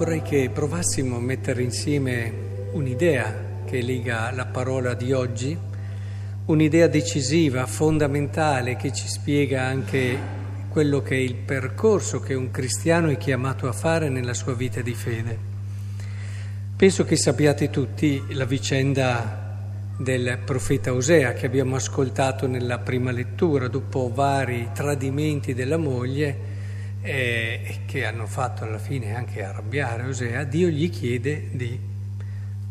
vorrei che provassimo a mettere insieme un'idea che lega la parola di oggi, un'idea decisiva, fondamentale, che ci spiega anche quello che è il percorso che un cristiano è chiamato a fare nella sua vita di fede. Penso che sappiate tutti la vicenda del profeta Osea che abbiamo ascoltato nella prima lettura, dopo vari tradimenti della moglie e che hanno fatto alla fine anche arrabbiare Osea, Dio gli chiede di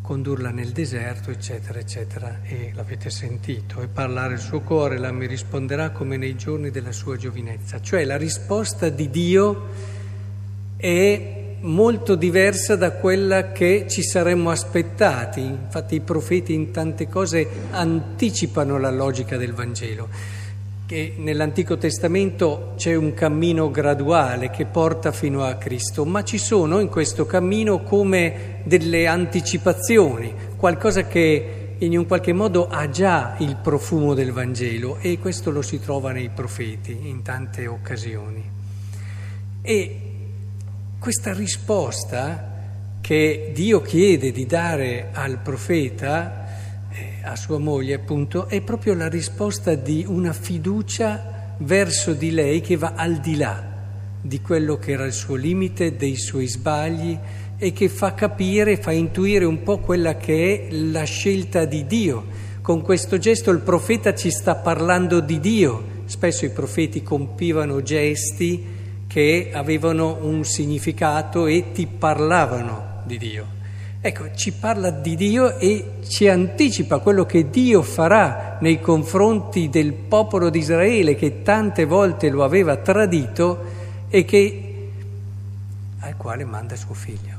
condurla nel deserto, eccetera, eccetera, e l'avete sentito, e parlare il suo cuore, la mi risponderà come nei giorni della sua giovinezza. Cioè la risposta di Dio è molto diversa da quella che ci saremmo aspettati. Infatti i profeti in tante cose anticipano la logica del Vangelo che nell'Antico Testamento c'è un cammino graduale che porta fino a Cristo, ma ci sono in questo cammino come delle anticipazioni, qualcosa che in un qualche modo ha già il profumo del Vangelo e questo lo si trova nei profeti in tante occasioni. E questa risposta che Dio chiede di dare al profeta a sua moglie, appunto, è proprio la risposta di una fiducia verso di lei che va al di là di quello che era il suo limite, dei suoi sbagli e che fa capire, fa intuire un po' quella che è la scelta di Dio. Con questo gesto il profeta ci sta parlando di Dio. Spesso i profeti compivano gesti che avevano un significato e ti parlavano di Dio. Ecco, ci parla di Dio e ci anticipa quello che Dio farà nei confronti del popolo di Israele che tante volte lo aveva tradito e che, al quale manda suo figlio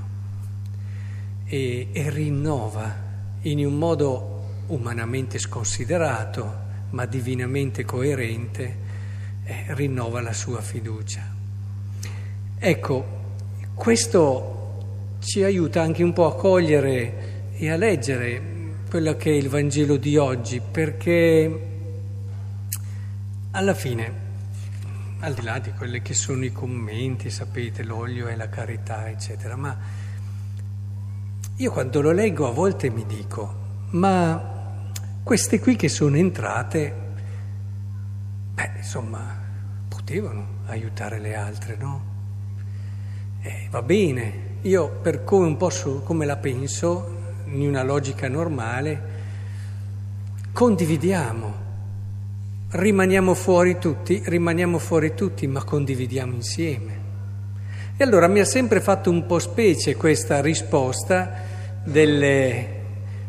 e, e rinnova in un modo umanamente sconsiderato ma divinamente coerente, eh, rinnova la sua fiducia. Ecco, questo ci aiuta anche un po' a cogliere e a leggere quello che è il Vangelo di oggi, perché alla fine, al di là di quelli che sono i commenti, sapete, l'olio e la carità, eccetera, ma io quando lo leggo a volte mi dico, ma queste qui che sono entrate, beh, insomma, potevano aiutare le altre, no? Eh, va bene, io per come un po' su, come la penso, in una logica normale, condividiamo, rimaniamo fuori tutti, rimaniamo fuori tutti, ma condividiamo insieme. E allora mi ha sempre fatto un po' specie questa risposta delle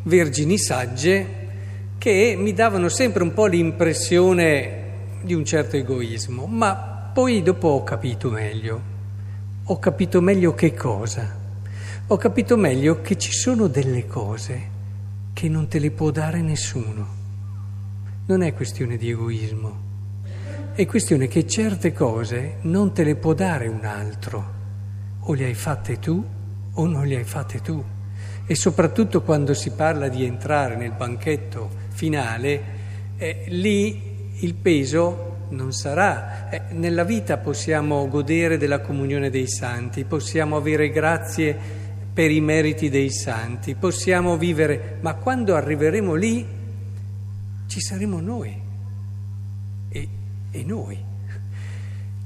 vergini sagge che mi davano sempre un po' l'impressione di un certo egoismo, ma poi dopo ho capito meglio ho capito meglio che cosa. Ho capito meglio che ci sono delle cose che non te le può dare nessuno. Non è questione di egoismo, è questione che certe cose non te le può dare un altro. O le hai fatte tu o non le hai fatte tu. E soprattutto quando si parla di entrare nel banchetto finale, eh, lì il peso non sarà. Eh, nella vita possiamo godere della comunione dei santi, possiamo avere grazie per i meriti dei santi, possiamo vivere, ma quando arriveremo lì ci saremo noi e, e noi.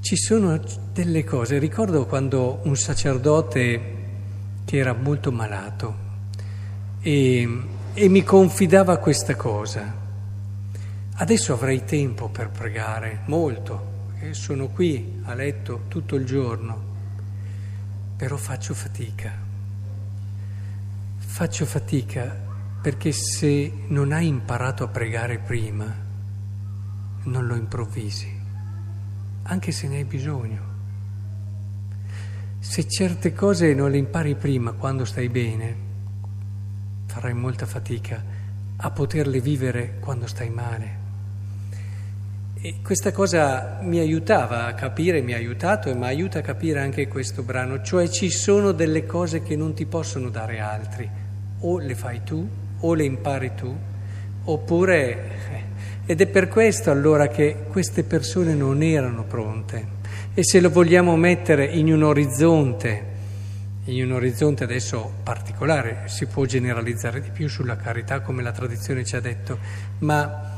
Ci sono delle cose, ricordo quando un sacerdote che era molto malato e, e mi confidava questa cosa. Adesso avrei tempo per pregare, molto, e sono qui a letto tutto il giorno, però faccio fatica. Faccio fatica perché se non hai imparato a pregare prima, non lo improvvisi, anche se ne hai bisogno. Se certe cose non le impari prima, quando stai bene, farai molta fatica a poterle vivere quando stai male. E questa cosa mi aiutava a capire, mi ha aiutato e mi aiuta a capire anche questo brano, cioè ci sono delle cose che non ti possono dare altri, o le fai tu, o le impari tu, oppure... Eh, ed è per questo allora che queste persone non erano pronte. E se lo vogliamo mettere in un orizzonte, in un orizzonte adesso particolare, si può generalizzare di più sulla carità come la tradizione ci ha detto, ma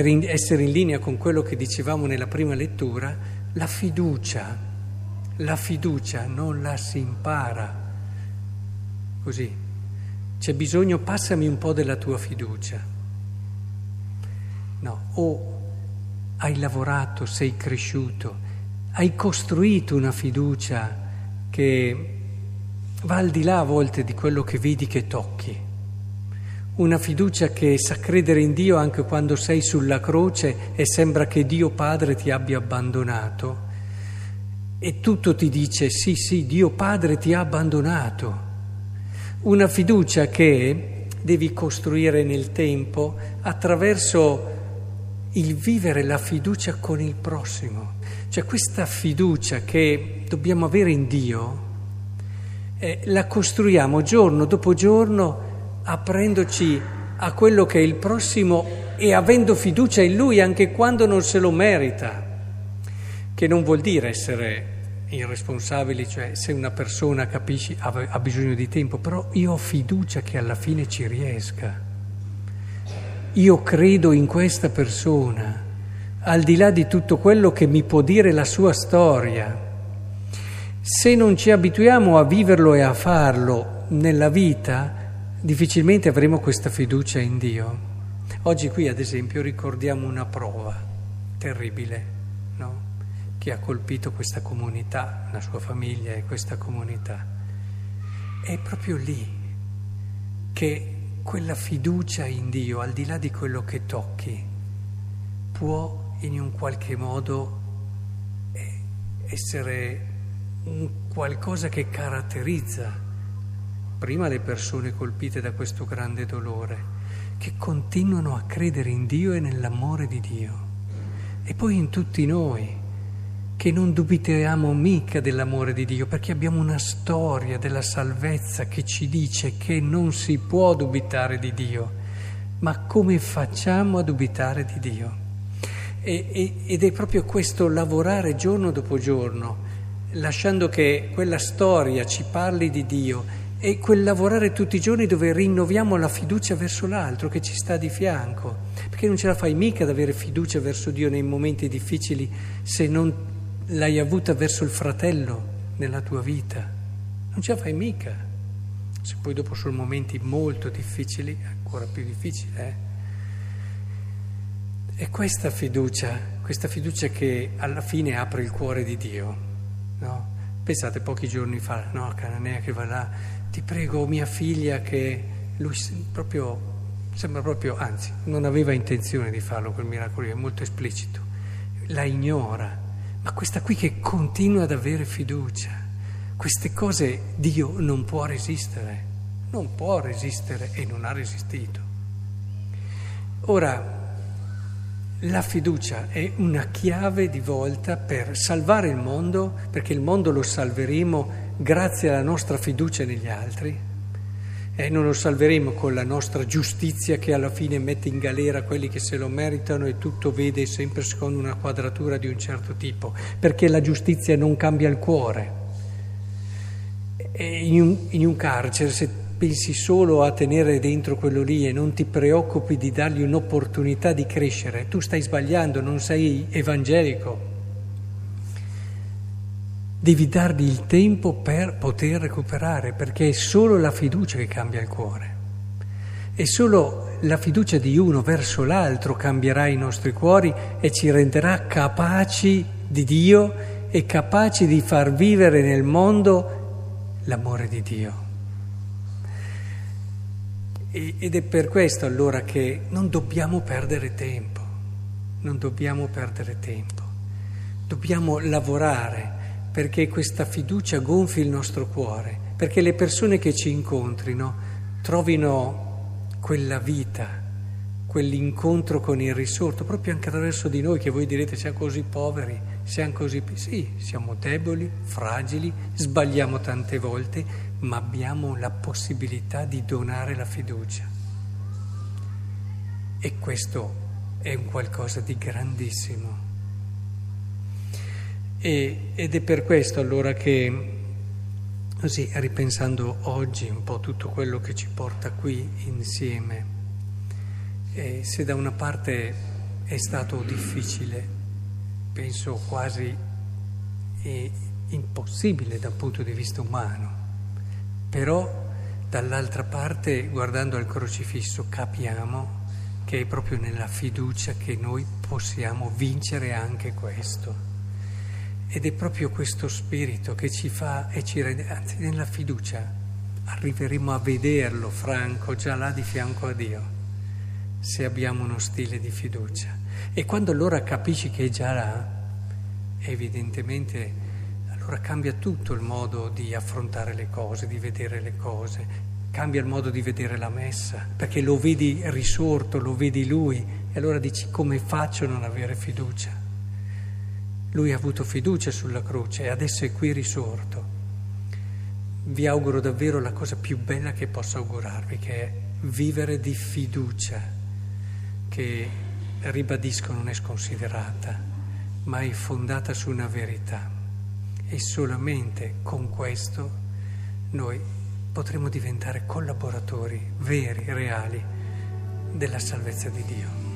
per essere in linea con quello che dicevamo nella prima lettura, la fiducia, la fiducia non la si impara così. C'è bisogno, passami un po' della tua fiducia. No, o hai lavorato, sei cresciuto, hai costruito una fiducia che va al di là a volte di quello che vedi che tocchi. Una fiducia che sa credere in Dio anche quando sei sulla croce e sembra che Dio Padre ti abbia abbandonato. E tutto ti dice sì, sì, Dio Padre ti ha abbandonato. Una fiducia che devi costruire nel tempo attraverso il vivere la fiducia con il prossimo. Cioè questa fiducia che dobbiamo avere in Dio, eh, la costruiamo giorno dopo giorno aprendoci a quello che è il prossimo e avendo fiducia in lui anche quando non se lo merita, che non vuol dire essere irresponsabili, cioè se una persona capisci ha, bisogno di tempo, però io ho fiducia che alla fine ci riesca. Io credo in questa persona, al di là di tutto quello che mi può dire la sua storia. Se non ci abituiamo a viverlo e a farlo nella vita, difficilmente avremo questa fiducia in Dio. Oggi qui, ad esempio, ricordiamo una prova terribile, no? che ha colpito questa comunità, la sua famiglia e questa comunità. È proprio lì che quella fiducia in Dio, al di là di quello che tocchi, può in un qualche modo eh, essere un qualcosa che caratterizza prima le persone colpite da questo grande dolore, che continuano a credere in Dio e nell'amore di Dio, e poi in tutti noi, che non dubitiamo mica dell'amore di Dio, perché abbiamo una storia della salvezza che ci dice che non si può dubitare di Dio, ma come facciamo a dubitare di Dio? E, e, ed è proprio questo lavorare giorno dopo giorno, lasciando che quella storia ci parli di Dio è quel lavorare tutti i giorni dove rinnoviamo la fiducia verso l'altro che ci sta di fianco, perché non ce la fai mica ad avere fiducia verso Dio nei momenti difficili se non l'hai avuta verso il fratello nella tua vita. Non ce la fai mica. Se poi dopo sono momenti molto difficili, ancora più difficili. Eh? È questa fiducia, questa fiducia che alla fine apre il cuore di Dio. No? Pensate pochi giorni fa, no, Cananea che va là ti prego mia figlia che lui proprio, sembra proprio, anzi, non aveva intenzione di farlo quel miracolo, è molto esplicito, la ignora, ma questa qui che continua ad avere fiducia, queste cose Dio non può resistere, non può resistere e non ha resistito. Ora, la fiducia è una chiave di volta per salvare il mondo, perché il mondo lo salveremo grazie alla nostra fiducia negli altri. E non lo salveremo con la nostra giustizia che alla fine mette in galera quelli che se lo meritano e tutto vede sempre secondo una quadratura di un certo tipo, perché la giustizia non cambia il cuore. In un, in un carcere, se pensi solo a tenere dentro quello lì e non ti preoccupi di dargli un'opportunità di crescere, tu stai sbagliando, non sei evangelico. Devi dargli il tempo per poter recuperare, perché è solo la fiducia che cambia il cuore. E solo la fiducia di uno verso l'altro cambierà i nostri cuori e ci renderà capaci di Dio e capaci di far vivere nel mondo l'amore di Dio. ed è per questo allora che non dobbiamo perdere tempo, non dobbiamo perdere tempo, dobbiamo lavorare perché questa fiducia gonfi il nostro cuore, perché le persone che ci incontrino trovino quella vita, quell'incontro con il risorto, proprio anche attraverso di noi che voi direte siamo così poveri, siamo così... Sì, siamo deboli, fragili, sbagliamo tante volte, ma abbiamo la possibilità di donare la fiducia. E questo è un qualcosa di grandissimo. E, ed è per questo allora che Così, ripensando oggi un po' tutto quello che ci porta qui insieme, e se da una parte è stato difficile, penso quasi impossibile dal punto di vista umano, però dall'altra parte, guardando al crocifisso, capiamo che è proprio nella fiducia che noi possiamo vincere anche questo. Ed è proprio questo spirito che ci fa e ci rende, anzi nella fiducia arriveremo a vederlo franco già là di fianco a Dio, se abbiamo uno stile di fiducia. E quando allora capisci che è già là, evidentemente allora cambia tutto il modo di affrontare le cose, di vedere le cose, cambia il modo di vedere la messa, perché lo vedi risorto, lo vedi lui, e allora dici come faccio a non avere fiducia? Lui ha avuto fiducia sulla croce e adesso è qui risorto. Vi auguro davvero la cosa più bella che posso augurarvi, che è vivere di fiducia, che ribadisco non è sconsiderata, ma è fondata su una verità. E solamente con questo noi potremo diventare collaboratori veri, reali della salvezza di Dio.